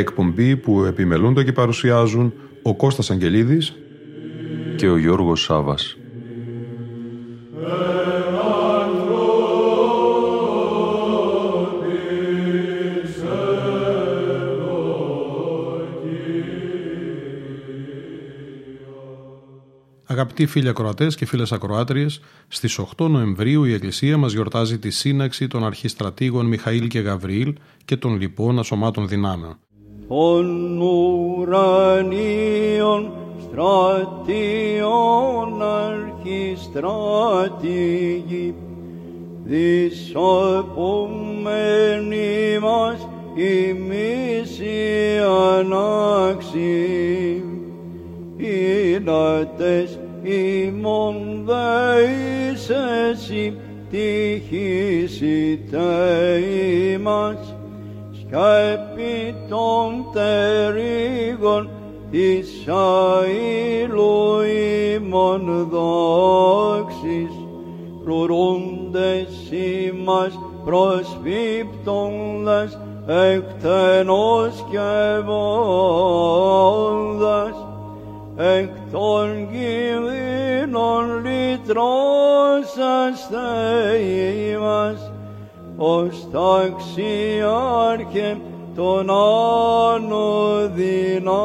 εκπομπή που επιμελούνται και παρουσιάζουν ο Κώστας Αγγελίδης και ο Γιώργος Σάβας. Αγαπητοί φίλοι ακροατές και φίλες ακροάτριες, στις 8 Νοεμβρίου η Εκκλησία μας γιορτάζει τη σύναξη των αρχιστρατήγων Μιχαήλ και Γαβριήλ και των λοιπών ασωμάτων δυνάμεων. Των ουρανίων στρατιών αρχιστρατήγοι δυσοπομένη μας η μίση ανάξι ίνατες ημών δεείς εσύ τυχής μας σκέπη των τερίγων της αήλου ημών δόξης προρούντες ημάς προσφύπτοντας εκτενός και βόνδας εκ των κινδύνων λυτρώσαστε ημάς ως ταξιάρχε των άνω δυνάμεων.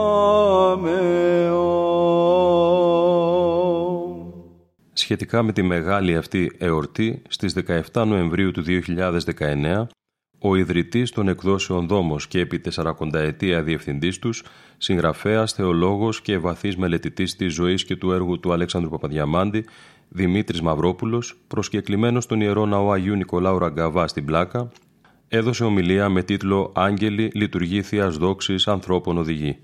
Σχετικά με τη μεγάλη αυτή εορτή, στις 17 Νοεμβρίου του 2019, ο ιδρυτής των εκδόσεων Δόμος και επί 40 ετία διευθυντής τους, συγγραφέας, θεολόγος και βαθύς μελετητής της ζωής και του έργου του Αλέξανδρου Παπαδιαμάντη, Δημήτρης Μαυρόπουλος, προσκεκλημένος στον Ιερό Ναό Αγίου Νικολάου Ραγκαβά στην Πλάκα, έδωσε ομιλία με τίτλο «Άγγελοι, λειτουργεί Θείας Δόξης, ανθρώπων οδηγεί».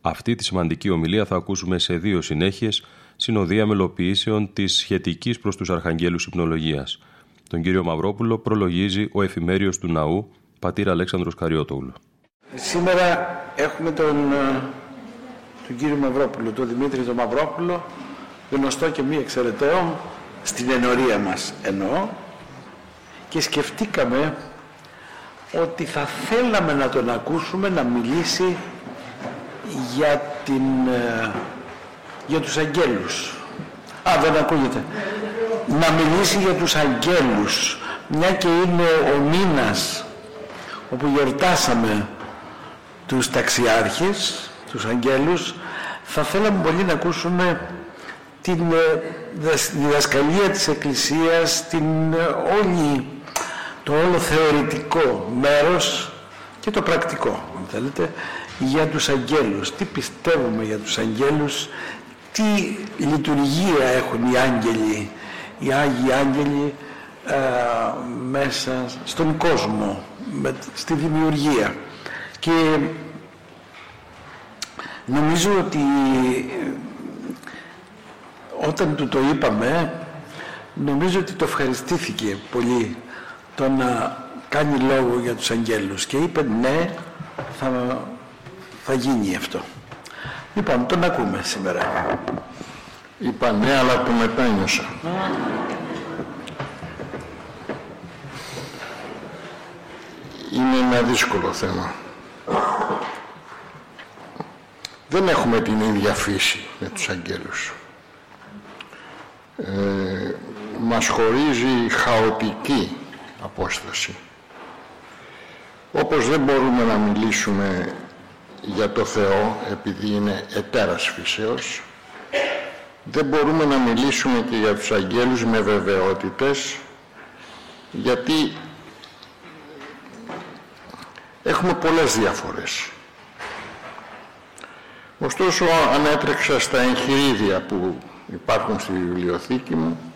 Αυτή τη σημαντική ομιλία θα ακούσουμε σε δύο συνέχειες, συνοδεία μελοποιήσεων της σχετικής προς τους Αρχαγγέλους Υπνολογίας. Τον κύριο Μαυρόπουλο προλογίζει ο εφημέριος του ναού, πατήρ Αλέξανδρος Καριώτογλου. Σήμερα έχουμε τον, ε, τον κύριο Μαυρόπουλο, τον Δημήτρη τον Μαυρόπουλο, γνωστό και μη εξαιρεταίο, στην ενορία μας εννοώ, και σκεφτήκαμε ότι θα θέλαμε να τον ακούσουμε να μιλήσει για, την, ε, για τους αγγέλους. Α, δεν ακούγεται. Να μιλήσει για τους αγγέλους, μια και είναι ο μήνας όπου γιορτάσαμε τους ταξιάρχες, τους αγγέλους, θα θέλαμε πολύ να ακούσουμε την ε, διδασκαλία της Εκκλησίας, την ε, όλη, το όλο θεωρητικό μέρος και το πρακτικό, αν θέλετε, για τους αγγέλους. Τι πιστεύουμε για τους αγγέλους, τι λειτουργία έχουν οι άγγελοι, οι Άγιοι Άγγελοι ε, μέσα στον κόσμο, με, στη δημιουργία. Και νομίζω ότι όταν του το είπαμε, νομίζω ότι το ευχαριστήθηκε πολύ το να κάνει λόγο για τους αγγέλους και είπε ναι, θα, θα γίνει αυτό. Λοιπόν, τον ακούμε σήμερα. Είπα ναι, αλλά το μετάνιωσα. Είναι ένα δύσκολο θέμα. Δεν έχουμε την ίδια φύση με τους αγγέλους ε, μας χωρίζει χαοτική απόσταση. Όπως δεν μπορούμε να μιλήσουμε για το Θεό επειδή είναι ετέρας φύσεως, δεν μπορούμε να μιλήσουμε και για τους αγγέλους με βεβαιότητες, γιατί έχουμε πολλές διαφορές. Ωστόσο, αν έτρεξα στα εγχειρίδια που υπάρχουν στη βιβλιοθήκη μου,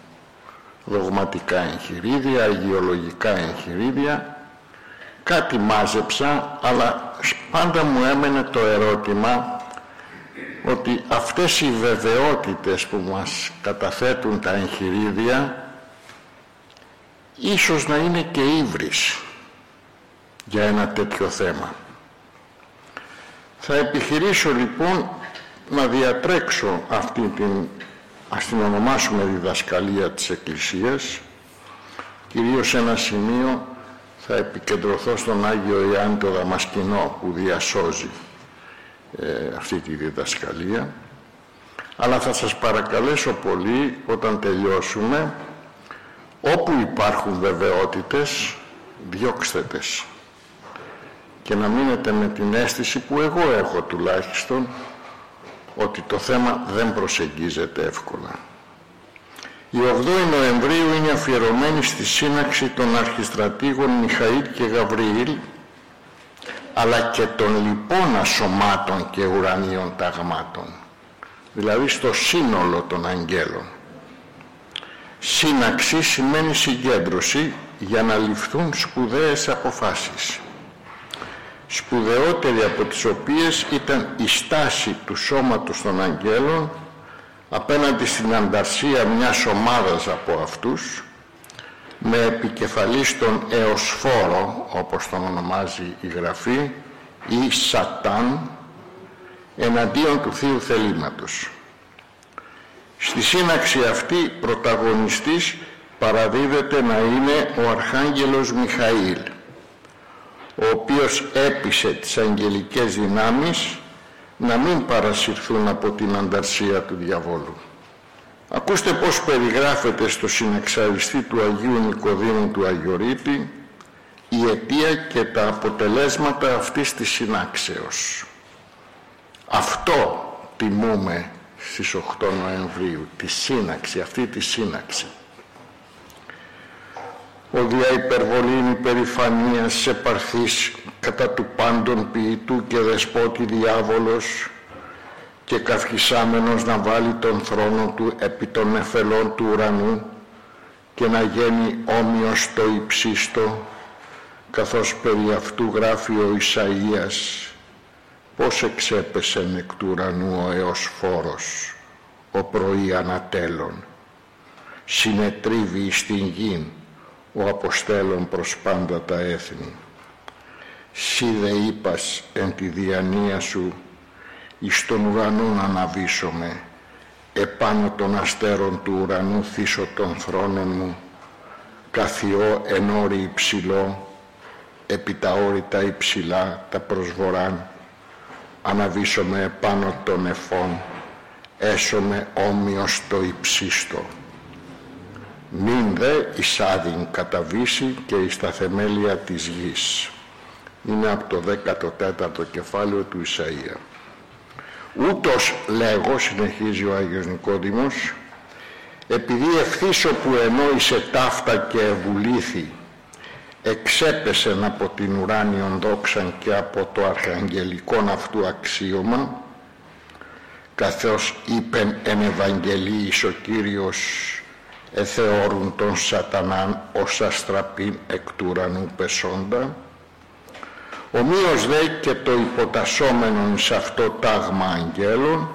δογματικά εγχειρίδια, αγιολογικά εγχειρίδια. Κάτι μάζεψα, αλλά πάντα μου έμενε το ερώτημα ότι αυτές οι βεβαιότητες που μας καταθέτουν τα εγχειρίδια ίσως να είναι και ύβρις για ένα τέτοιο θέμα. Θα επιχειρήσω λοιπόν να διατρέξω αυτή την, ας την ονομάσουμε διδασκαλία της Εκκλησίας, κυρίως σε ένα σημείο θα επικεντρωθώ στον Άγιο Ιάννη το Δαμασκηνό που διασώζει ε, αυτή τη διδασκαλία. Αλλά θα σας παρακαλέσω πολύ όταν τελειώσουμε όπου υπάρχουν βεβαιότητες διώξτε τες. Και να μείνετε με την αίσθηση που εγώ έχω τουλάχιστον ότι το θέμα δεν προσεγγίζεται εύκολα. Η 8η Νοεμβρίου είναι αφιερωμένη στη σύναξη των αρχιστρατήγων Μιχαήλ και Γαβριήλ αλλά και των λοιπών ασωμάτων και ουρανίων ταγμάτων δηλαδή στο σύνολο των αγγέλων. Σύναξη σημαίνει συγκέντρωση για να ληφθούν σπουδαίες αποφάσεις σπουδαιότερη από τις οποίες ήταν η στάση του σώματος των αγγέλων απέναντι στην ανταρσία μιας ομάδας από αυτούς με επικεφαλής τον Εωσφόρο όπως τον ονομάζει η Γραφή ή Σατάν εναντίον του Θείου Θελήματος. Στη σύναξη αυτή πρωταγωνιστής παραδίδεται να είναι ο Αρχάγγελος Μιχαήλ ο οποίος έπεισε τις αγγελικές δυνάμεις να μην παρασυρθούν από την ανταρσία του διαβόλου. Ακούστε πώς περιγράφεται στο συνεξαριστή του Αγίου Νικοδήμου του Αγιορείτη η αιτία και τα αποτελέσματα αυτής της συνάξεως. Αυτό τιμούμε στις 8 Νοεμβρίου, τη σύναξη, αυτή τη σύναξη ο δια υπερβολήν υπερηφανίας σε παρθής κατά του πάντων ποιητού και δεσπότη διάβολος και καυχισάμενος να βάλει τον θρόνο του επί των εφελών του ουρανού και να γίνει όμοιος το υψίστο καθώς περί αυτού γράφει ο Ισαΐας πώς εξέπεσε εκ του ουρανού ο έως φόρος ο πρωί ανατέλων συνετρίβει στην γην ο Αποστέλων προς πάντα τα έθνη. Σύ δε είπας εν τη διανία σου, εις τον ουρανό να αναβήσομαι, επάνω των αστέρων του ουρανού θύσω των θρόνων μου, καθιό εν όρη υψηλό, επί τα όρητα υψηλά τα προσβοράν, αναβήσομαι επάνω των εφών, έσωμε όμοιος το υψίστο μην δε εισάδειν καταβήσει και εις τα θεμέλια της γης. Είναι από το 14ο κεφάλαιο του Ισαΐα. Ούτως λέγω, συνεχίζει ο Άγιος Νικόδημος, επειδή ευθύς όπου ενόησε ταύτα και ευουλήθη, εξέπεσεν από την ουράνιον δόξαν και από το αρχαγγελικόν αυτού αξίωμα, καθώς είπεν εν Ευαγγελίης ο Κύριος εθεώρουν τον σατανάν ως αστραπήν εκ του ουρανού πεσόντα, ομοίως δε και το υποτασσόμενον σε αυτό τάγμα αγγέλων,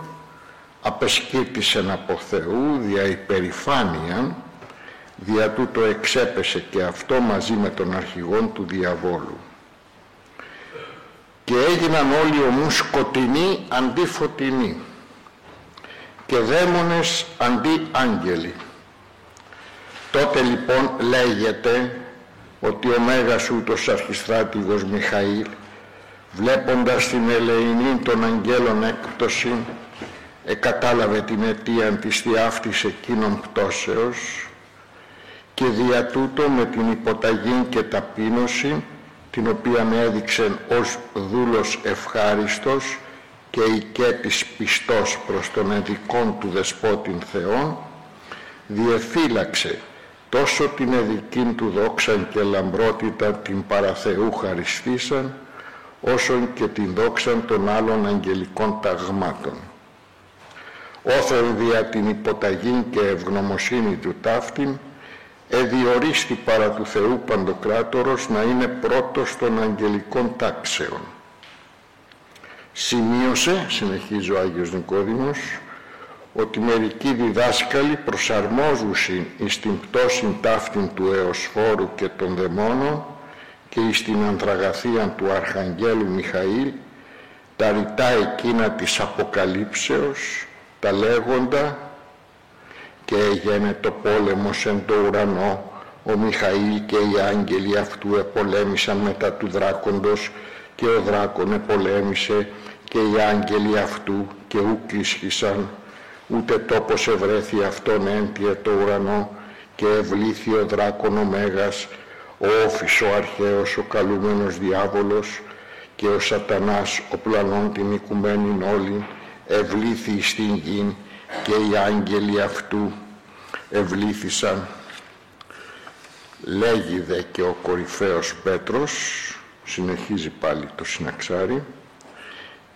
απεσκήτησεν από Θεού δια υπερηφάνεια, δια τούτο εξέπεσε και αυτό μαζί με τον αρχηγόν του διαβόλου. Και έγιναν όλοι ομούς σκοτεινοί αντί φωτεινοί και δαίμονες αντί άγγελοι Τότε λοιπόν λέγεται ότι ο Μέγας ούτως αρχιστράτηγος Μιχαήλ βλέποντας την ελεηνή των αγγέλων έκπτωση εκατάλαβε την αιτία της διάφτης εκείνων πτώσεως και δια τούτο με την υποταγή και ταπείνωση την οποία με έδειξε ως δούλος ευχάριστος και οικέτης πιστός προς τον εδικών του δεσπότην Θεών διεφύλαξε τόσο την εδική του δόξαν και λαμπρότητα την παραθεού χαριστήσαν, όσον και την δόξαν των άλλων αγγελικών ταγμάτων. Όθεν δια την υποταγή και ευγνωμοσύνη του ταύτην, εδιορίστη παρά του Θεού Παντοκράτορος να είναι πρώτος των αγγελικών τάξεων. Σημείωσε, συνεχίζει ο Άγιος Νικόδημος, ότι μερικοί διδάσκαλοι προσαρμόζουσιν εις την πτώση ταύτην του Εωσφόρου και των δαιμόνων και εις την ανθραγαθία του Αρχαγγέλου Μιχαήλ τα ρητά εκείνα της Αποκαλύψεως, τα λέγοντα και έγινε το πόλεμος εν το ουρανό, ο Μιχαήλ και οι άγγελοι αυτού επολέμησαν μετά του δράκοντος και ο δράκον επολέμησε και οι άγγελοι αυτού και ουκ ίσχυσαν, ούτε τόπος ευρέθη αυτόν έμπιε το ουρανό και ευλήθη ο δράκον ο Μέγας, ο όφης ο αρχαίος ο καλούμενος διάβολος και ο σατανάς ο πλανών την οικουμένην όλη ευλήθη στην γη και οι άγγελοι αυτού ευλήθησαν. Λέγει δε και ο κορυφαίος Πέτρος, συνεχίζει πάλι το συναξάρι,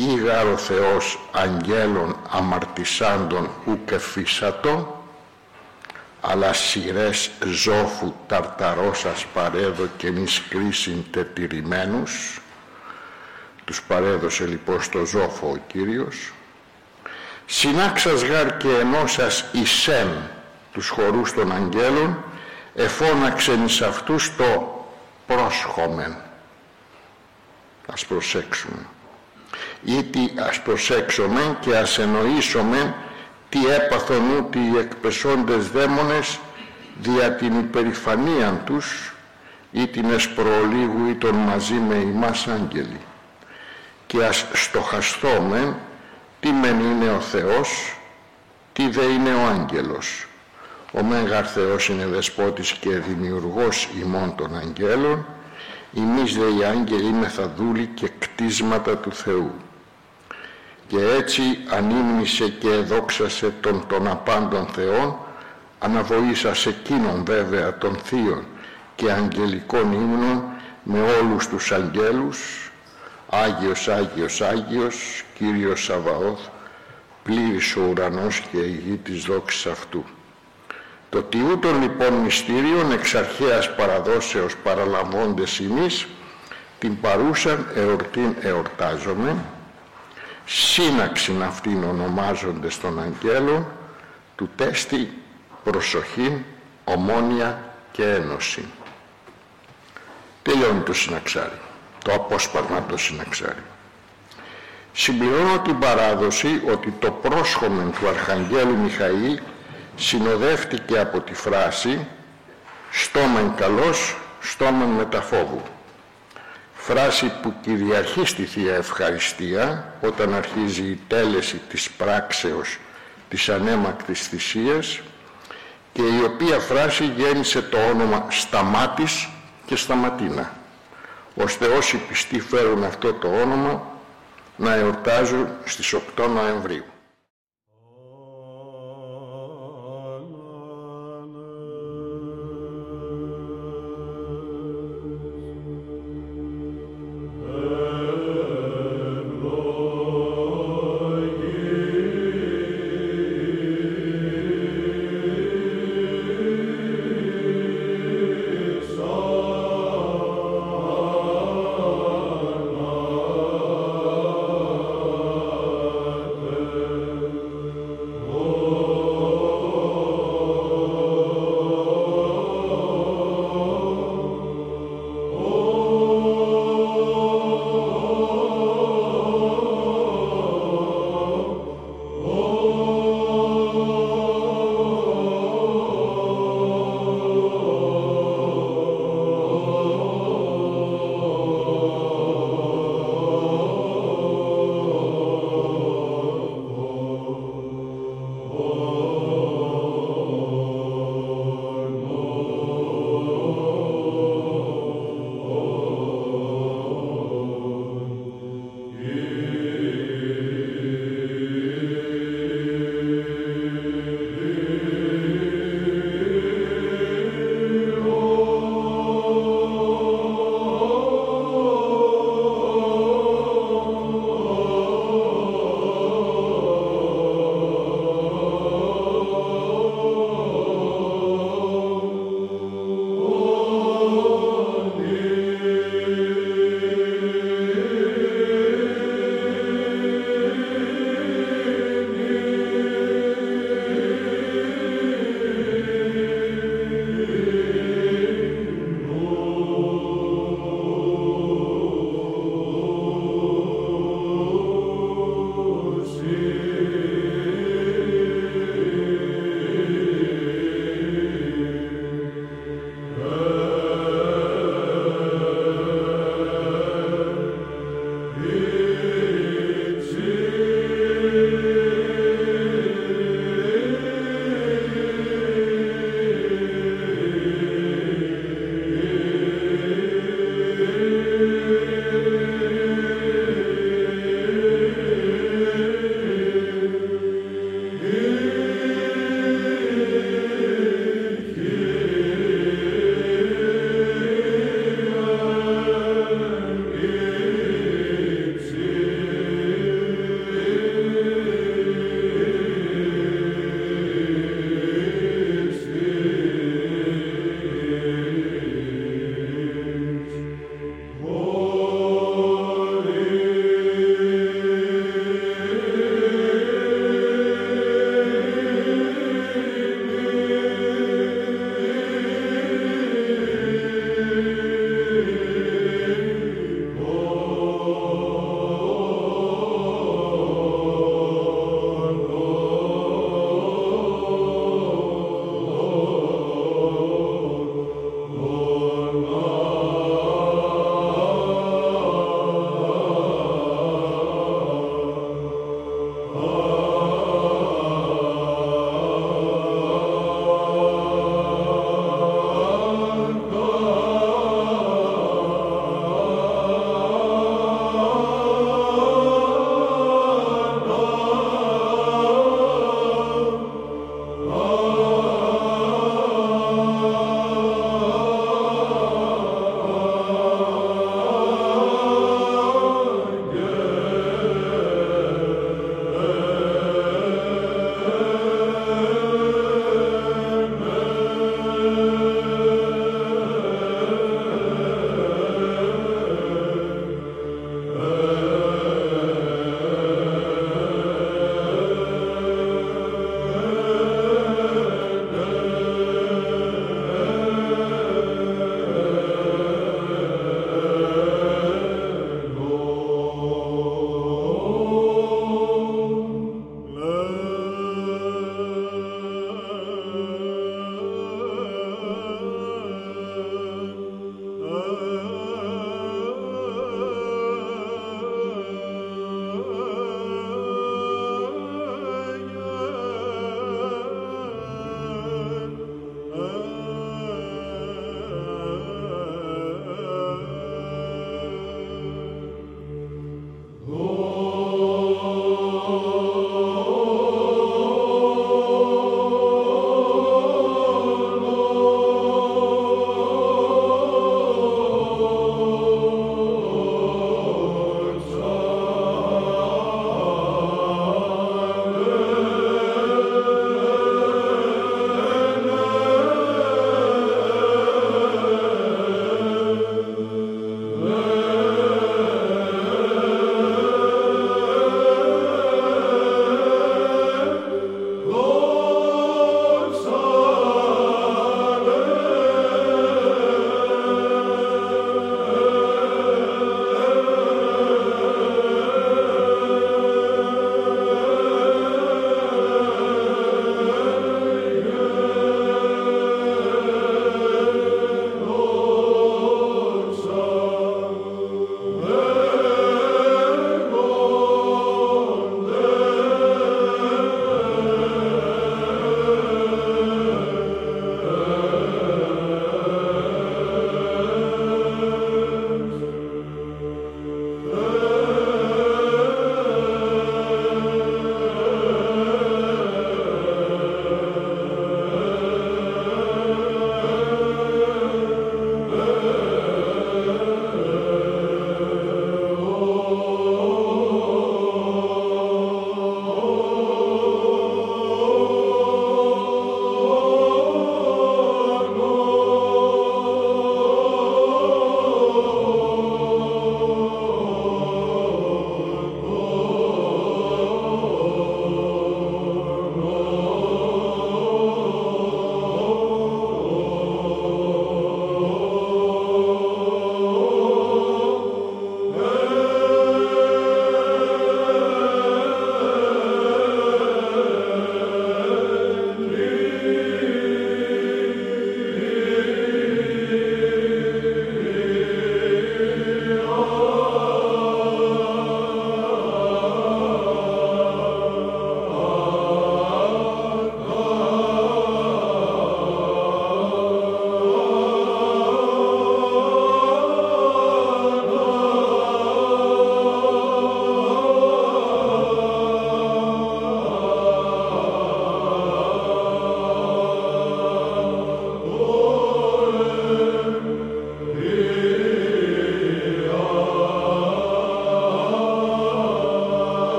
«Ήγαρ ο Θεός αγγέλων αμαρτησάντων ουκ εφίσατο, αλλά σειρές ζώφου ταρταρώσας παρέδω και νης κρίσιν τετηρημένους». Τους παρέδωσε λοιπόν στο ζώφο ο Κύριος. «Συνάξας γάρ και ενώσας εισέν τους χορούς των αγγέλων, εφώναξεν εις αυτούς το πρόσχομεν». Ας προσέξουμε. Ήτι ας προσέξουμε και ας εννοήσουμε τι έπαθον ούτι οι εκπεσόντες δαίμονες δια την υπερηφανία τους ή την εσπρολίγου ή τον μαζί με ημάς άγγελοι. Και ας στοχαστούμε τι μεν είναι ο Θεός τι δε είναι ο άγγελος. Ο Μέγαρ Θεός είναι δεσπότης και δημιουργός ημών των αγγέλων. Εμείς δε οι άγγελοι είμαι θα δούλοι και κτίσματα του Θεού και έτσι ανήμνησε και εδόξασε τον των απάντων Θεών αναβοήσασε εκείνον βέβαια των θείων και αγγελικών ύμνων με όλους τους αγγέλους Άγιος, Άγιος, Άγιος, Κύριος Σαβαώθ, πλήρης ο ουρανός και η γη της δόξης αυτού. Το τιούτον λοιπόν μυστήριον εξ αρχαίας παραδόσεως παραλαμβώντες εμείς, την παρούσαν εορτήν εορτάζομαι, σύναξην αυτήν ονομάζοντες των αγγέλων, του τέστη προσοχή, ομόνια και ένωση. Τελειώνει το συναξάρι, το απόσπασμα το συναξάρι. Συμπληρώνω την παράδοση ότι το πρόσχομεν του Αρχαγγέλου Μιχαήλ συνοδεύτηκε από τη φράση «στόμεν καλός, στόμεν μεταφόβου» φράση που κυριαρχεί στη Θεία Ευχαριστία όταν αρχίζει η τέλεση της πράξεως της ανέμακτης θυσίας και η οποία φράση γέννησε το όνομα Σταμάτης και Σταματίνα ώστε όσοι πιστοί φέρουν αυτό το όνομα να εορτάζουν στις 8 Νοεμβρίου.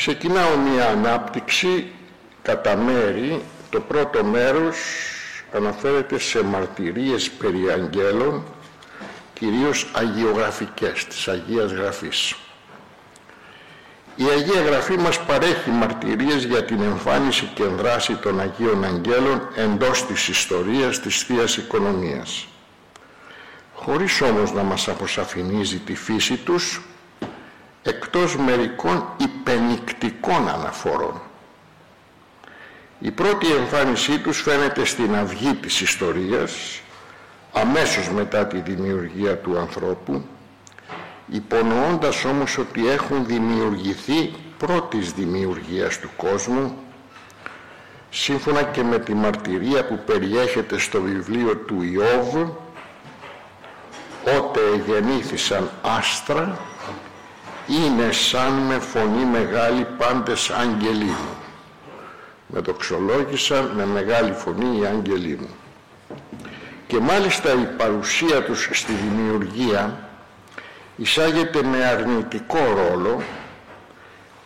Ξεκινάω μία ανάπτυξη κατά μέρη. Το πρώτο μέρος αναφέρεται σε μαρτυρίες περί αγγέλων, κυρίως αγιογραφικές, της Αγίας Γραφής. Η Αγία Γραφή μας παρέχει μαρτυρίες για την εμφάνιση και δράση των Αγίων Αγγέλων εντός της ιστορίας της Θείας Οικονομίας. Χωρίς όμως να μας αποσαφηνίζει τη φύση τους, εκτός μερικών υπενικτικών αναφορών. Η πρώτη εμφάνισή τους φαίνεται στην αυγή της ιστορίας, αμέσως μετά τη δημιουργία του ανθρώπου, υπονοώντας όμως ότι έχουν δημιουργηθεί πρώτης δημιουργίας του κόσμου, σύμφωνα και με τη μαρτυρία που περιέχεται στο βιβλίο του Ιώβ, «Ότε γεννήθησαν άστρα, είναι σαν με φωνή μεγάλη πάντες άγγελοι μου». Με το ξολόγησαν με μεγάλη φωνή οι άγγελοι μου. Και μάλιστα η παρουσία τους στη δημιουργία εισάγεται με αρνητικό ρόλο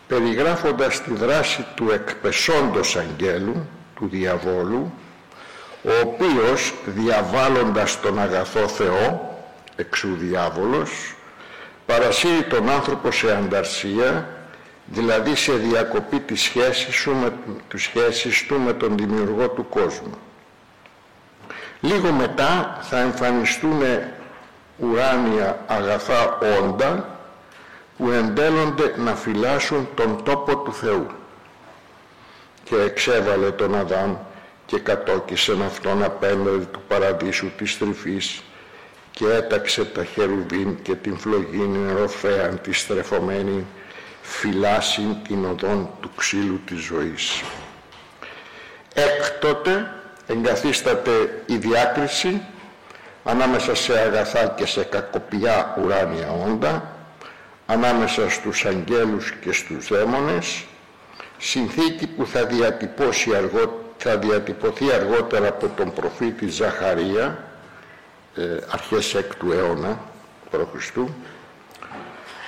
περιγράφοντας τη δράση του εκπεσόντος αγγέλου, του διαβόλου, ο οποίος διαβάλλοντας τον αγαθό Θεό, εξού διάβολος, παρασύρει τον άνθρωπο σε ανταρσία, δηλαδή σε διακοπή της σχέσης, σου με, του σχέσης του με τον δημιουργό του κόσμου. Λίγο μετά θα εμφανιστούν ουράνια αγαθά όντα που εντέλλονται να φυλάσσουν τον τόπο του Θεού. Και εξέβαλε τον Αδάμ και κατόκισεν αυτόν απέναντι του παραδείσου της τρυφής και έταξε τα χερουβίν και την φλογίνη νεροφέαν τη στρεφωμένη φυλάσσιν την οδόν του ξύλου της ζωής. Έκτοτε εγκαθίσταται η διάκριση ανάμεσα σε αγαθά και σε κακοπιά ουράνια όντα, ανάμεσα στους αγγέλους και στους δαίμονες, συνθήκη που θα, διατυπώσει αργό, θα διατυπωθεί αργότερα από τον προφήτη Ζαχαρία, ε, αρχές 6ου αιώνα π.Χ.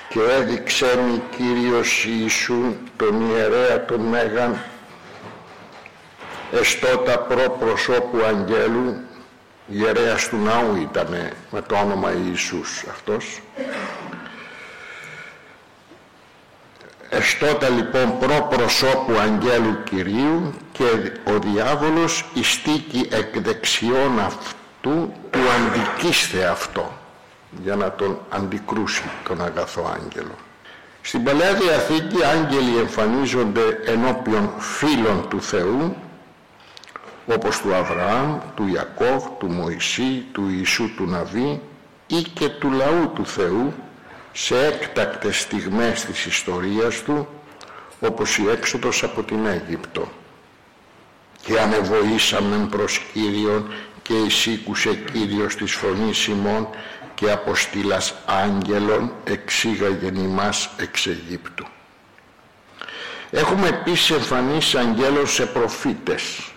και έδειξε μη Κύριος Ιησού τον ιερέα τον Μέγαν εστότα προ προσώπου αγγέλου ιερέας του ναού ήταν με το όνομα Ιησούς αυτός. Εστότα λοιπόν προ προσώπου αγγέλου Κυρίου και ο διάβολος ιστήκει εκ δεξιών αυτού του αντικίστε αυτό για να τον αντικρούσει τον αγαθό άγγελο. Στην Παλαιά Διαθήκη άγγελοι εμφανίζονται ενώπιον φίλων του Θεού όπως του Αβραάμ, του Ιακώβ, του Μωυσή, του Ιησού του Ναβί ή και του λαού του Θεού σε έκτακτες στιγμές της ιστορίας του όπως η έξοδος από την Αίγυπτο. Και ανεβοήσαμεν προς Κύριον και εισήκουσε Κύριος της φωνής ημών και αποστήλας άγγελων εξήγαγεν ημάς εξ Αιγύπτου. Έχουμε επίσης εμφανίσει αγγέλων σε προφήτες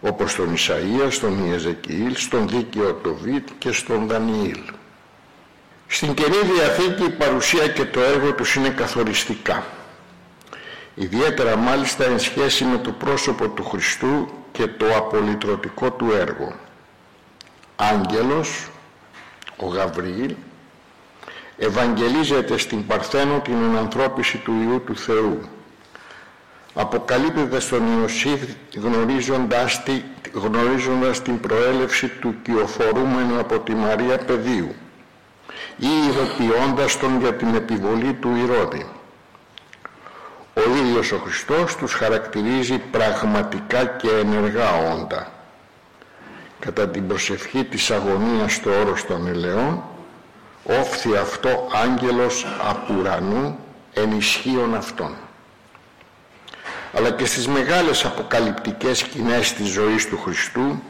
όπως στον Ισαΐας, στον Ιεζεκιήλ, στον Δίκαιο Τοβίτ και στον Δανιήλ. Στην Καινή Διαθήκη η παρουσία και το έργο τους είναι καθοριστικά. Ιδιαίτερα μάλιστα εν σχέση με το πρόσωπο του Χριστού και το απολυτρωτικό του έργο. Άγγελος, ο Γαβριήλ, ευαγγελίζεται στην Παρθένο την ενανθρώπιση του Ιού του Θεού αποκαλύπτεται στον Ιωσήφ γνωρίζοντας, τη, γνωρίζοντας την προέλευση του κυοφορούμενου από τη Μαρία Παιδίου ή ειδοποιώντας τον για την επιβολή του Ηρώδη. Ο ίδιος ο Χριστός τους χαρακτηρίζει πραγματικά και ενεργά όντα. Κατά την προσευχή της αγωνίας στο όρος των ελαιών, όφθη αυτό άγγελος απουρανού ενισχύων αυτών αλλά και στις μεγάλες αποκαλυπτικές σκηνές της ζωής του Χριστού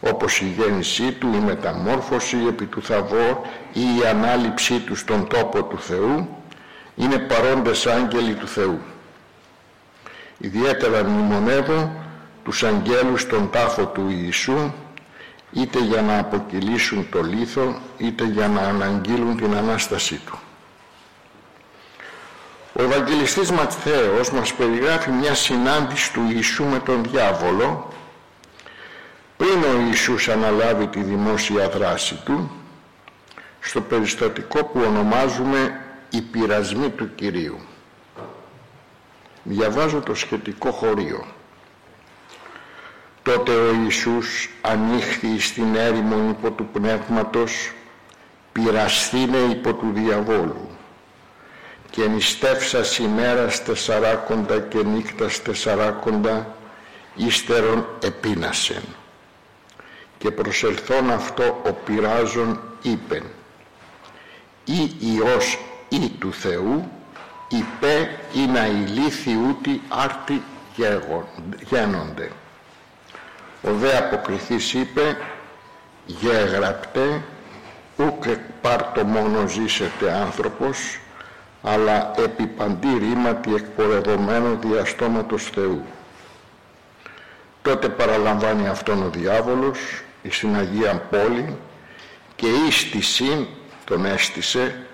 όπως η γέννησή του, η μεταμόρφωση επί του Θαβό ή η ανάληψή του στον τόπο του Θεού είναι παρόντες άγγελοι του Θεού. Ιδιαίτερα μνημονεύω τους αγγέλους στον τάφο του Ιησού είτε για να αποκυλήσουν το λίθο είτε για να αναγγείλουν την Ανάστασή του. Ο Ευαγγελιστής Ματθαίος μας περιγράφει μια συνάντηση του Ιησού με τον διάβολο πριν ο Ιησούς αναλάβει τη δημόσια δράση του στο περιστατικό που ονομάζουμε «Οι πειρασμοί του Κυρίου». Διαβάζω το σχετικό χωρίο. Τότε ο Ιησούς ανοίχθη στην έρημο υπό του πνεύματος, πειραστήνε υπό του διαβόλου και νηστεύσας ημέρας τεσσαράκοντα και νύκτας τεσσαράκοντα ύστερον επίνασεν. Και προσελθόν αυτό ο πειράζων είπεν «Ή Υιός ή του Θεού, υπέ ή να ηλίθι ούτι άρτη γένονται». Ο δε αποκριθής είπε «Γεγραπτέ, ούκ πάρτο μόνο ζήσετε άνθρωπος, αλλά επί παντή ρήματι εκπορευωμένο διαστόματος Θεού. Τότε παραλαμβάνει αυτόν ο διάβολος στην Αγία Πόλη και ίστησιν τον έστησε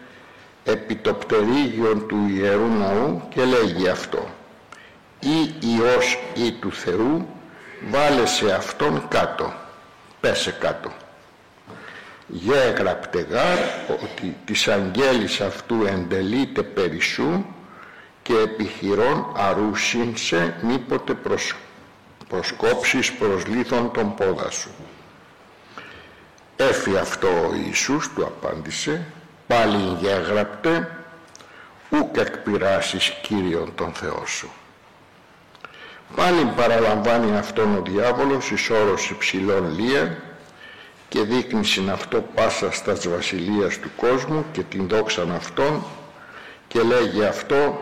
επί το πτερίγιον του Ιερού Ναού και λέγει αυτό «Ή Υιός ή του Θεού, βάλε σε αυτόν κάτω, πέσε κάτω» γέγραπτε γάρ ότι της αγγέλης αυτού εντελείται περισσού και επιχειρών αρούσινσε μήποτε προσ, προσκόψεις προς λίθον τον πόδα σου. Έφη αυτό ο Ιησούς του απάντησε πάλι γέγραπτε ούκ εκπειράσεις Κύριον τον Θεό σου. Πάλι παραλαμβάνει αυτόν ο διάβολος εις όρος υψηλών λίαν και δείχνει αυτό πάσα στα βασιλείας του κόσμου και την δόξαν αυτών και λέγει αυτό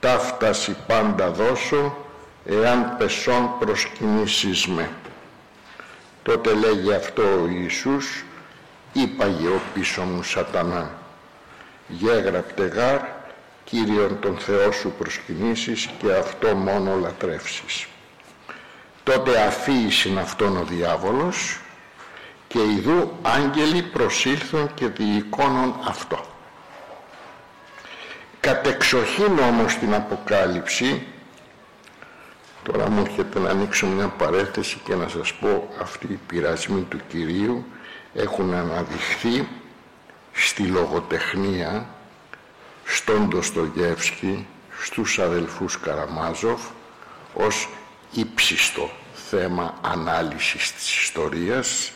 ταύταση πάντα δώσω εάν πεσόν προσκυνήσεις με. Τότε λέγει αυτό ο Ιησούς είπαγε ο πίσω μου σατανά γέγραπτε γάρ Κύριον τον Θεό σου προσκυνήσεις και αυτό μόνο λατρεύσεις. Τότε αφήησιν αυτόν ο διάβολος και ειδού άγγελοι προσήλθουν και διεικόνων αυτό. Κατεξοχήν όμως την Αποκάλυψη, τώρα μου έρχεται να ανοίξω μια παρέθεση και να σας πω αυτοί οι πειρασμοί του Κυρίου έχουν αναδειχθεί στη λογοτεχνία, στον Ντοστογεύσκη, στους αδελφούς Καραμάζοφ ως ύψιστο θέμα ανάλυσης της ιστορίας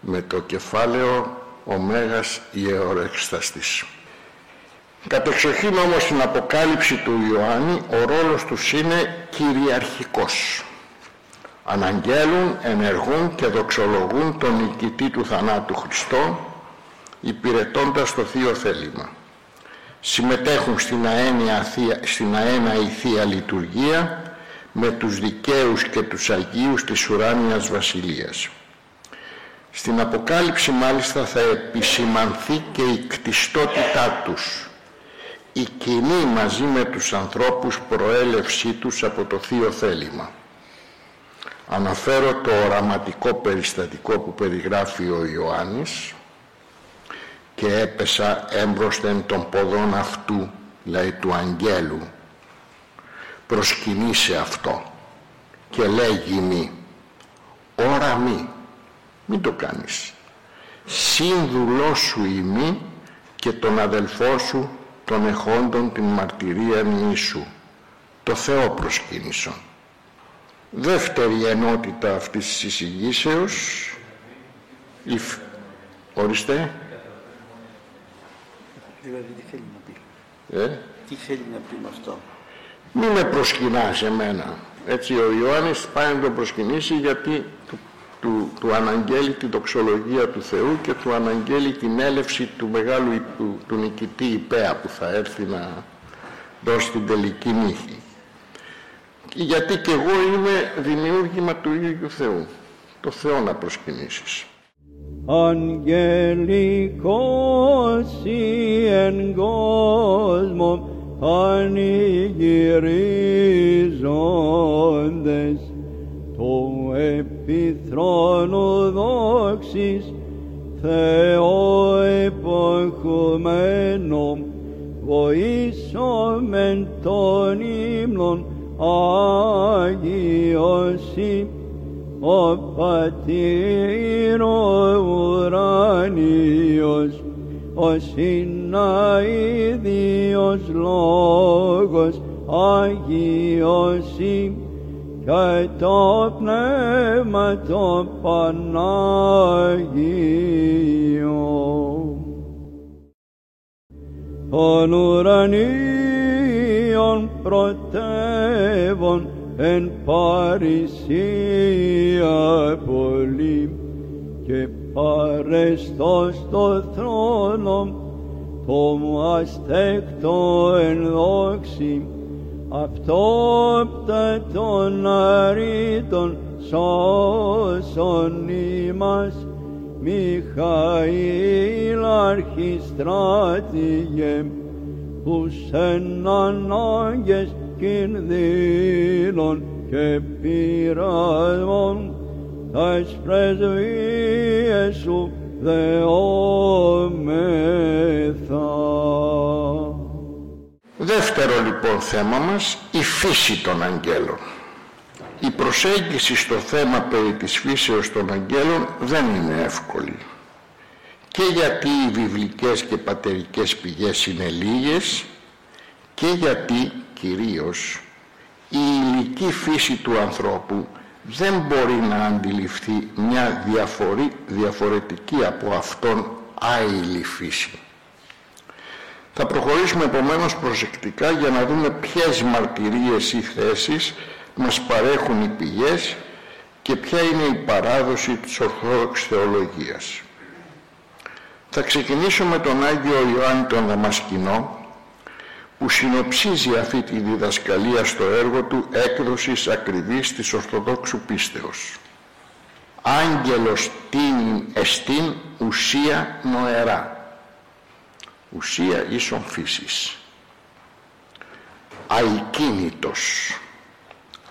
με το κεφάλαιο «Ο Μέγας Ιεωρεξταστής». Κατεξοχήν όμως στην Αποκάλυψη του Ιωάννη ο ρόλος τους είναι κυριαρχικός. Αναγγέλουν, ενεργούν και δοξολογούν τον νικητή του θανάτου Χριστό υπηρετώντας το Θείο Θέλημα. Συμμετέχουν στην αένια, στην αένα η Θεία Λειτουργία με τους δικαίους και τους Αγίους της ουράνιας Βασιλείας. Στην Αποκάλυψη μάλιστα θα επισημανθεί και η κτιστότητά τους, η κοινή μαζί με τους ανθρώπους προέλευσή τους από το Θείο Θέλημα. Αναφέρω το οραματικό περιστατικό που περιγράφει ο Ιωάννης και έπεσα έμπροσθεν των ποδών αυτού, λέει του αγγέλου, προσκυνήσε αυτό και λέγει μη, ώρα μη, μην το κάνεις. Σύνδουλό σου ημί και τον αδελφό σου τον εχόντων την μαρτυρία σου. Το Θεό προσκύνησον. Δεύτερη ενότητα αυτής της εισηγήσεως η... ορίστε δηλαδή τι θέλει να πει; Ε; τι θέλει να πει με αυτό; Μη με προσκυνάς εμένα έτσι ο Ιωάννης πάει να τον προσκυνήσει γιατί του, του αναγγέλει την τοξολογία του Θεού και του αναγγέλει την έλευση του μεγάλου του, του νικητή υπέα που θα έρθει να δώσει την τελική νύχη. Γιατί και εγώ είμαι δημιούργημα του ίδιου Θεού. Το Θεό να προσκυνήσεις. Αγγελικός εν κόσμο πανηγυρίζοντες το επιθρόνου δόξης Θεό εποχωμένο βοήσομεν τον ύμνον Άγιωσι ο Πατήρ ο ουράνιος ο συναίδιος λόγος Άγιωσι και το πνεύμα το Πανάγιο. Των ουρανίων πρωτεύων εν παρησία πολύ και παρεστός το θρόνο το αστέκτο εν δόξη αυτόπτα των αρήτων σώσον ημάς Μιχαήλ αρχιστράτηγε τους εν ανάγκες κινδύνων και πειρασμών τας πρεσβείες σου δεόμεθα. Δεύτερο λοιπόν θέμα μας, η φύση των αγγέλων. Η προσέγγιση στο θέμα περί της φύσεως των αγγέλων δεν είναι εύκολη. Και γιατί οι βιβλικές και πατερικές πηγές είναι λίγες και γιατί κυρίως η ηλική φύση του ανθρώπου δεν μπορεί να αντιληφθεί μια διαφορή, διαφορετική από αυτόν άειλη φύση. Θα προχωρήσουμε επομένως προσεκτικά για να δούμε ποιες μαρτυρίες ή θέσεις μας παρέχουν οι πηγές και ποια είναι η παράδοση της Ορθόδοξης Θεολογίας. Θα ξεκινήσω με τον Άγιο Ιωάννη τον Δαμασκηνό που συνοψίζει αυτή τη διδασκαλία στο έργο του έκδοσης ακριβής της Ορθοδόξου πίστεως. Άγγελος τίνην εστίν ουσία νοερά. Ουσία ίσον φύσης. Αικίνητος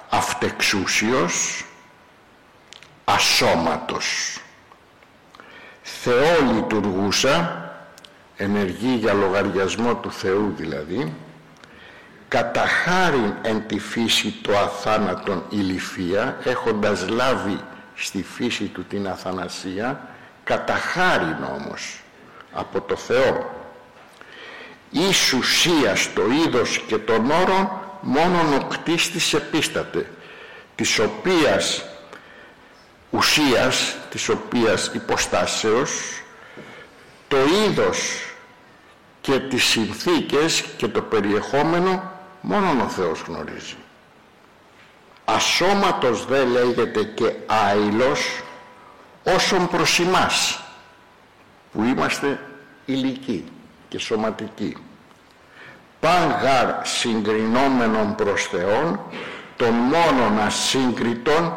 αυτεξούσιος, ασώματος. Θεό λειτουργούσα, ενεργεί για λογαριασμό του Θεού δηλαδή, κατά χάριν εν τη φύση το αθάνατον ηλιφία, έχοντας λάβει στη φύση του την αθανασία, κατά χάριν όμως από το Θεό. Εις ουσίας το είδος και τον όρο μόνον ο κτίστης επίσταται, της οποίας ουσίας, της οποίας υποστάσεως, το είδος και τις συνθήκες και το περιεχόμενο μόνον ο Θεός γνωρίζει. Ασώματος δε λέγεται και άειλος όσον προς εμάς, που είμαστε ηλικοί και σωματικοί παν γαρ συγκρινόμενον προς Θεόν, τον μόνον ασύγκριτον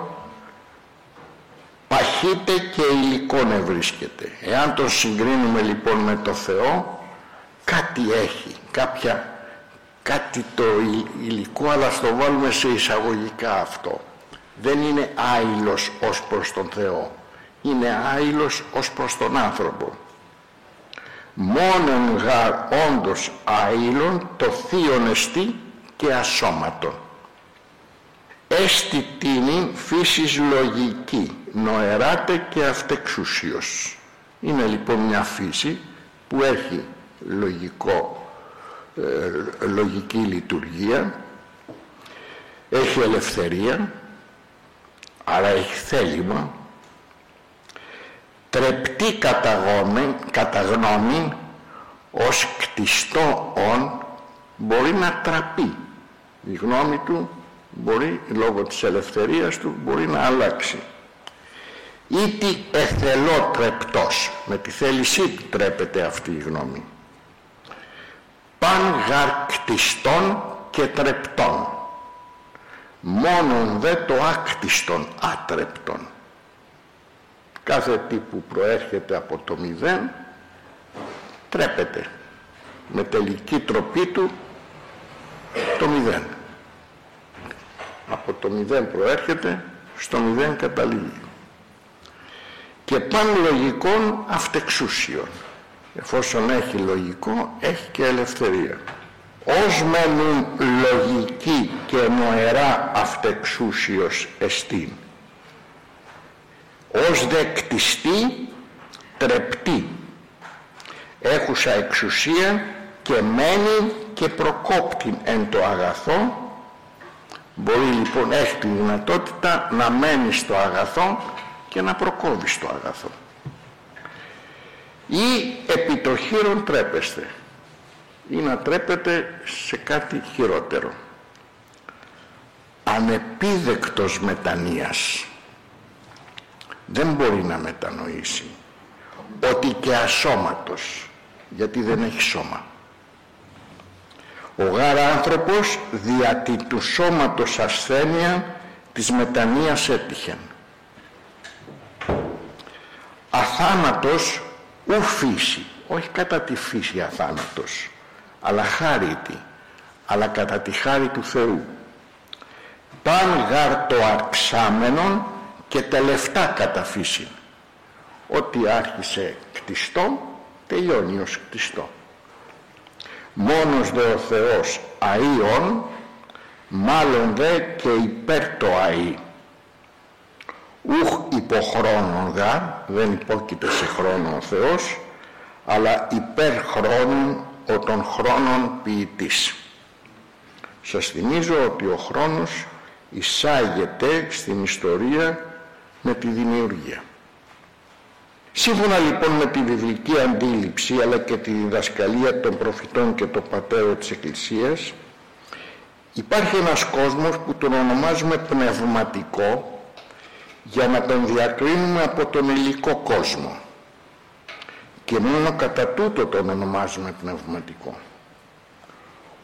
παχύτε και υλικόν ευρίσκεται. Εάν τον συγκρίνουμε λοιπόν με το Θεό, κάτι έχει, κάποια, κάτι το υλικό, αλλά στο βάλουμε σε εισαγωγικά αυτό. Δεν είναι άειλος ως προς τον Θεό, είναι άειλος ως προς τον άνθρωπο μόνον γαρ όντως αήλων το θείον εστί και ασώματο. Έστι τίνη φύσης λογική, νοεράτε και αυτεξουσίως. Είναι λοιπόν μια φύση που έχει λογικό, ε, λογική λειτουργία, έχει ελευθερία, άρα έχει θέλημα, τρεπτή κατά γνώμη ως κτιστό όν μπορεί να τραπεί. Η γνώμη του μπορεί, λόγω της ελευθερίας του, μπορεί να αλλάξει. Ήτι εθελό τρεπτός, με τη θέλησή του τρέπεται αυτή η γνώμη. Παν γαρκτιστών και τρεπτών. Μόνον δε το άκτιστον άτρεπτον. Κάθε τι που προέρχεται από το μηδέν τρέπεται με τελική τροπή του το μηδέν. Από το μηδέν προέρχεται στο μηδέν καταλήγει. Και παν λογικών αυτεξούσιων εφόσον έχει λογικό, έχει και ελευθερία. Ως μένουν λογική και νοερά αυτεξούσιος εστίν. Ως δε κτιστή τρεπτή. Έχουσα εξουσία και μένει και προκόπτει εν το αγαθό. Μπορεί λοιπόν, έχει τη δυνατότητα να μένει στο αγαθό και να προκόβει στο αγαθό ή επί το χείρον τρέπεστε. Ή να τρέπετε σε κάτι χειρότερο. Ανεπίδεκτος μετανοίας. Δεν μπορεί να μετανοήσει. Ότι και ασώματος γιατί δεν έχει σώμα. Ο γάρα άνθρωπος δια του σώματος ασθένεια της μετανοίας έτυχεν. Αθάνατος ου φύση, όχι κατά τη φύση αθάνατος, αλλά χάριτη, αλλά κατά τη χάρη του Θεού. Παν γάρ το αρξάμενον και τελευτά κατά φύση. Ό,τι άρχισε κτιστό, τελειώνει ως κτιστό. Μόνος δε ο Θεός αΐων, μάλλον δε και υπέρ το αΐ ουχ υποχρόνων γάρ, δεν υπόκειται σε χρόνο ο Θεός, αλλά υπέρ χρόνων ο των χρόνων ποιητής. Σας θυμίζω ότι ο χρόνος εισάγεται στην ιστορία με τη δημιουργία. Σύμφωνα λοιπόν με τη βιβλική αντίληψη αλλά και τη διδασκαλία των προφητών και των πατέρων της Εκκλησίας υπάρχει ένας κόσμος που τον ονομάζουμε πνευματικό για να τον διακρίνουμε από τον υλικό κόσμο και μόνο κατά τούτο τον ονομάζουμε πνευματικό.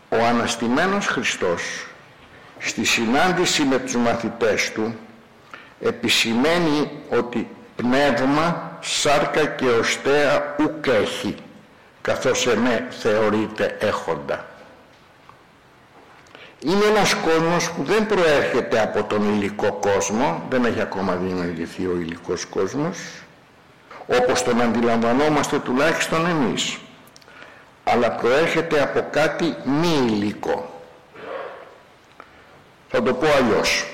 Ο αναστημένος Χριστός στη συνάντηση με τους μαθητές του επισημαίνει ότι πνεύμα, σάρκα και οστέα ουκ έχει καθώς εμέ θεωρείται έχοντα είναι ένας κόσμος που δεν προέρχεται από τον υλικό κόσμο, δεν έχει ακόμα δημιουργηθεί ο υλικός κόσμος, όπως τον αντιλαμβανόμαστε τουλάχιστον εμείς, αλλά προέρχεται από κάτι μη υλικό. Θα το πω αλλιώς.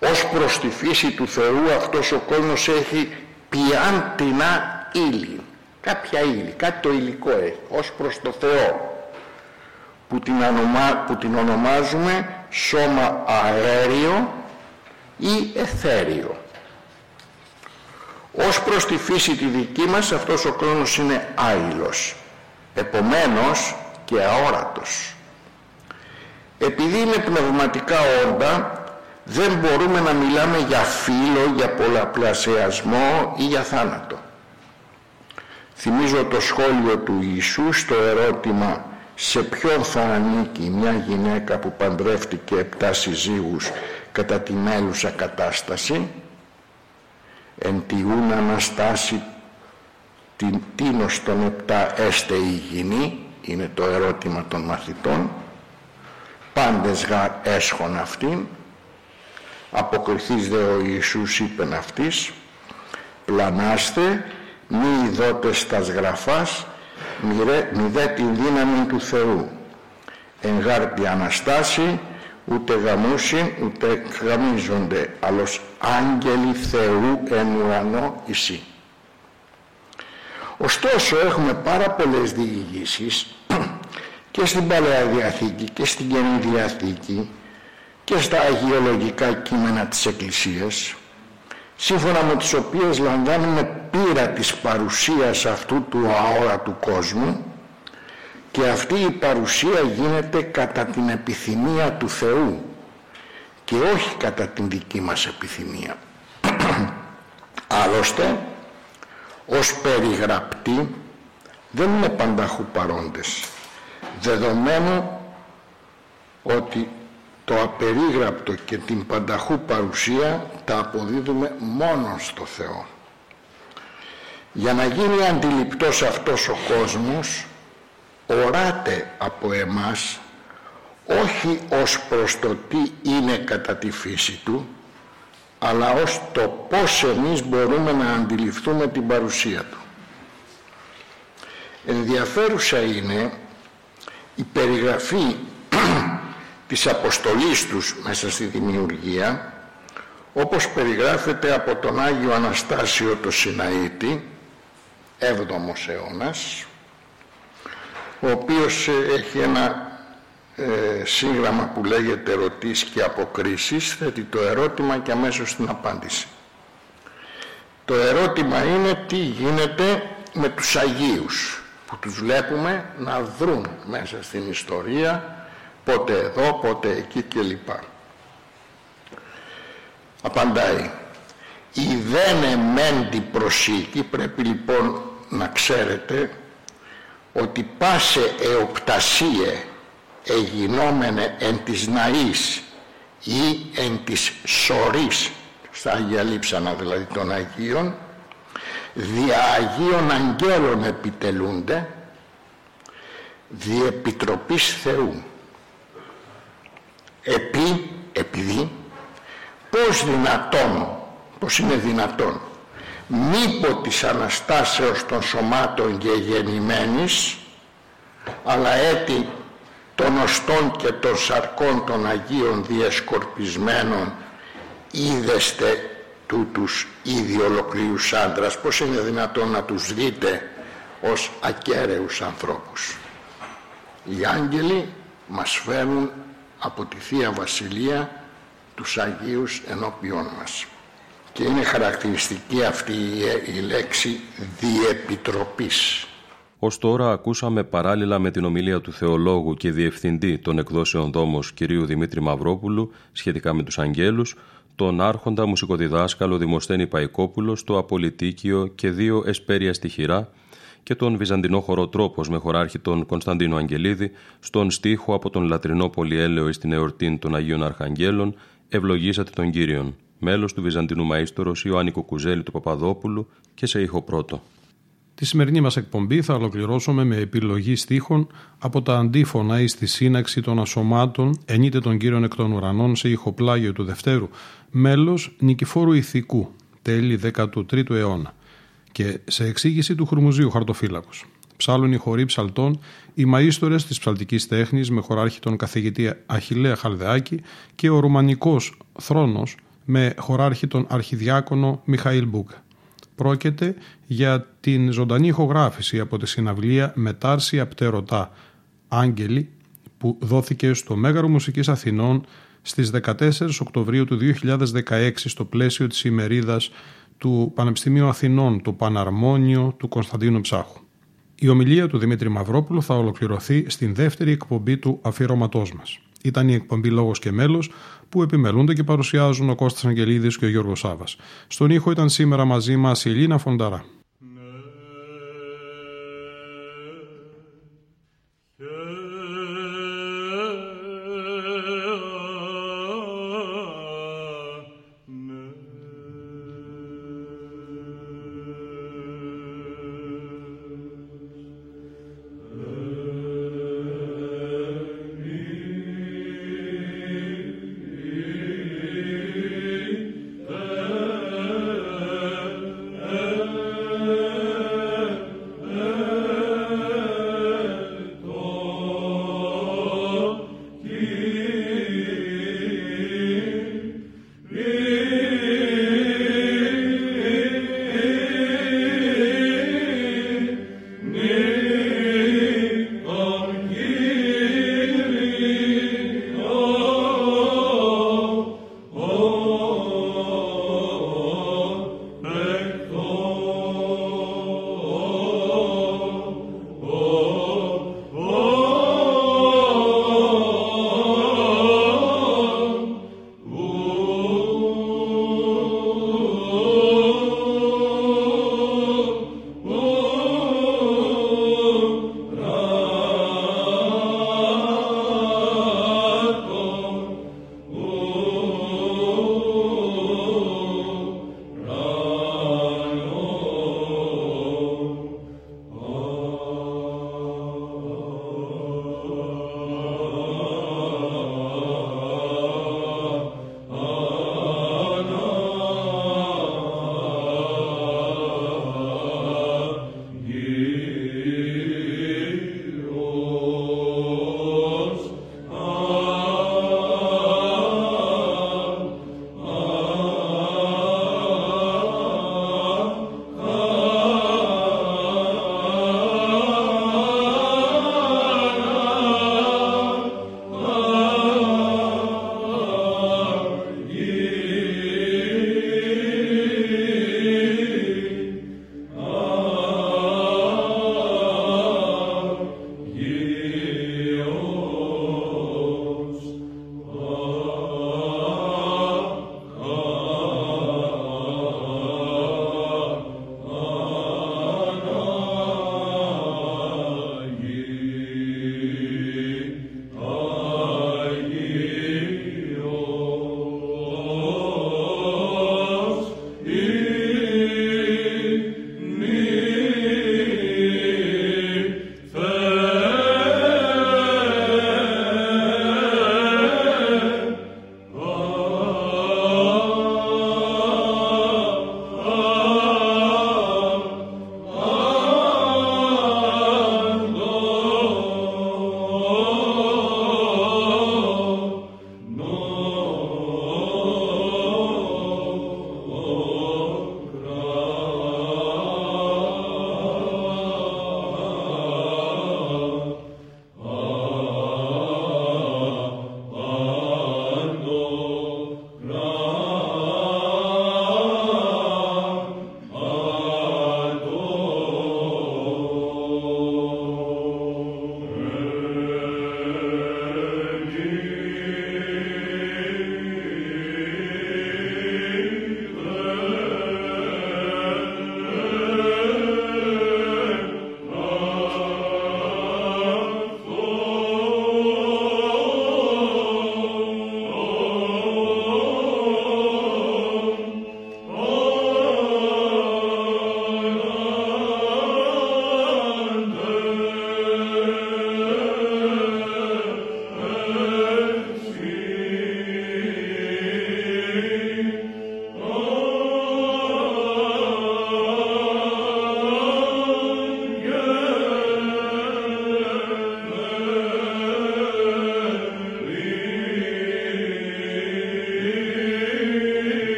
Ως προς τη φύση του Θεού αυτός ο κόσμος έχει πιάντινα ύλη. Κάποια ύλη, κάτι το υλικό έχει, ως προς το Θεό που την, που την ονομάζουμε σώμα αέριο ή εθέριο. Ως προς τη φύση τη δική μας αυτός ο χρόνος είναι άειλος, επομένως και αόρατος. Επειδή είναι πνευματικά όρτα, δεν μπορούμε να μιλάμε για φύλλο, για πολλαπλασιασμό ή για θάνατο. Θυμίζω το σχόλιο του Ιησού στο ερώτημα σε ποιον θα ανήκει μια γυναίκα που παντρεύτηκε επτά συζύγους κατά τη μέλουσα κατάσταση; Εν τιούν αναστάσει την τίνος των επτά έστε υγιεινή είναι το ερώτημα των μαθητών. Πάντες γα έσχον αυτήν. Αποκριθείς δε ο Ιησούς είπεν αυτής πλανάστε μη ειδότες τας γραφάς μη δε την δύναμη του Θεού εν γάρτη Αναστάση ούτε γαμούσιν ούτε γαμίζονται αλλος άγγελοι Θεού εν ουρανό εσύ. Ωστόσο έχουμε πάρα πολλές διηγήσεις και στην Παλαιά Διαθήκη και στην Καινή Διαθήκη και στα αγιολογικά κείμενα της Εκκλησίας σύμφωνα με τις οποίες λαμβάνουμε πείρα της παρουσίας αυτού του αόρατου κόσμου και αυτή η παρουσία γίνεται κατά την επιθυμία του Θεού και όχι κατά την δική μας επιθυμία. Άλλωστε, ως περιγραπτή δεν είναι πανταχού παρόντες, δεδομένου ότι το απερίγραπτο και την πανταχού παρουσία τα αποδίδουμε μόνο στο Θεό. Για να γίνει αντιληπτός αυτός ο κόσμος, οράται από εμάς όχι ως προς το τι είναι κατά τη φύση του, αλλά ως το πώς εμείς μπορούμε να αντιληφθούμε την παρουσία του. Ενδιαφέρουσα είναι η περιγραφή της αποστολής τους μέσα στη δημιουργία όπως περιγράφεται από τον Άγιο Αναστάσιο το Σιναήτη 7ο αιώνας ο οποίος ε, έχει ένα ε, σύγγραμμα που λέγεται ερωτήσεις και αποκρίσεις θέτει το ερώτημα και αμέσως την απάντηση. Το ερώτημα είναι τι γίνεται με τους Αγίους που τους βλέπουμε να δρουν μέσα στην ιστορία πότε εδώ, πότε εκεί κλπ. Απαντάει η δεν εμέντη προσήκη πρέπει λοιπόν να ξέρετε ότι πάσε εοπτασίε εγινόμενε εν της ναής ή εν της σωρής στα Αγία Λείψανα δηλαδή των Αγίων δια Αγίων Αγγέλων επιτελούνται διεπιτροπής Θεού επί, επειδή πώς δυνατόν πως είναι δυνατόν μήπως της Αναστάσεως των σωμάτων και γεννημένης αλλά έτη των οστών και των σαρκών των Αγίων διασκορπισμένων είδεστε τούτους ήδη ολοκλήρους άντρας πως είναι δυνατόν να τους δείτε ως ακέραιους ανθρώπους. Οι άγγελοι μας φέρνουν από τη Θεία Βασιλεία τους Αγίους ενώπιόν μας και είναι χαρακτηριστική αυτή η λέξη διεπιτροπής Ω τώρα ακούσαμε παράλληλα με την ομιλία του θεολόγου και διευθυντή των εκδόσεων δόμος κ. Δημήτρη Μαυρόπουλου σχετικά με τους αγγέλους τον άρχοντα μουσικοδιδάσκαλο Δημοσθένη Παϊκόπουλο στο Απολυτίκιο και δύο εσπέρια στη Χειρά και τον Βυζαντινό χοροτρόπο με χωράρχη τον Κωνσταντίνο Αγγελίδη στον στίχο από τον λατρινό πολυέλαιο στην εορτήν των Αγίων Αρχαγγέλων «Ευλογήσατε τον Κύριον» μέλος του Βυζαντινού Μαΐστορος Ιωάννη Κουκουζέλη του Παπαδόπουλου και σε ήχο πρώτο. Τη σημερινή μας εκπομπή θα ολοκληρώσουμε με επιλογή στίχων από τα αντίφωνα ή στη σύναξη των ασωμάτων ενείτε των κύριων εκ των ουρανών σε ηχοπλάγιο του Δευτέρου, μέλος Νικηφόρου Ηθικού, τέλη 13ου αιώνα και σε εξήγηση του Χρουμουζίου Χαρτοφύλακος. Ψάλλουν οι χωροί ψαλτών, οι μαΐστορες της ψαλτικής τέχνης με χωράρχη τον καθηγητή Αχιλέα Χαλδεάκη και ο ρουμανικός θρόνος με χωράρχη τον αρχιδιάκονο Μιχαήλ Μπούκα. Πρόκειται για την ζωντανή ηχογράφηση από τη συναυλία «Μετάρσια Πτερωτά, Άγγελοι» που δόθηκε στο Μέγαρο Μουσικής Αθηνών στις 14 Οκτωβρίου του 2016 στο πλαίσιο της ημερίδας του Πανεπιστημίου Αθηνών, το Παναρμόνιο του Κωνσταντίνου Ψάχου. Η ομιλία του Δημήτρη Μαυρόπουλου θα ολοκληρωθεί στην δεύτερη εκπομπή του αφιερώματός μας. Ήταν η εκπομπή Λόγος και Μέλος που επιμελούνται και παρουσιάζουν ο Κώστας Αγγελίδης και ο Γιώργος Σάβας. Στον ήχο ήταν σήμερα μαζί μας η Ελίνα Φονταρά.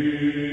you.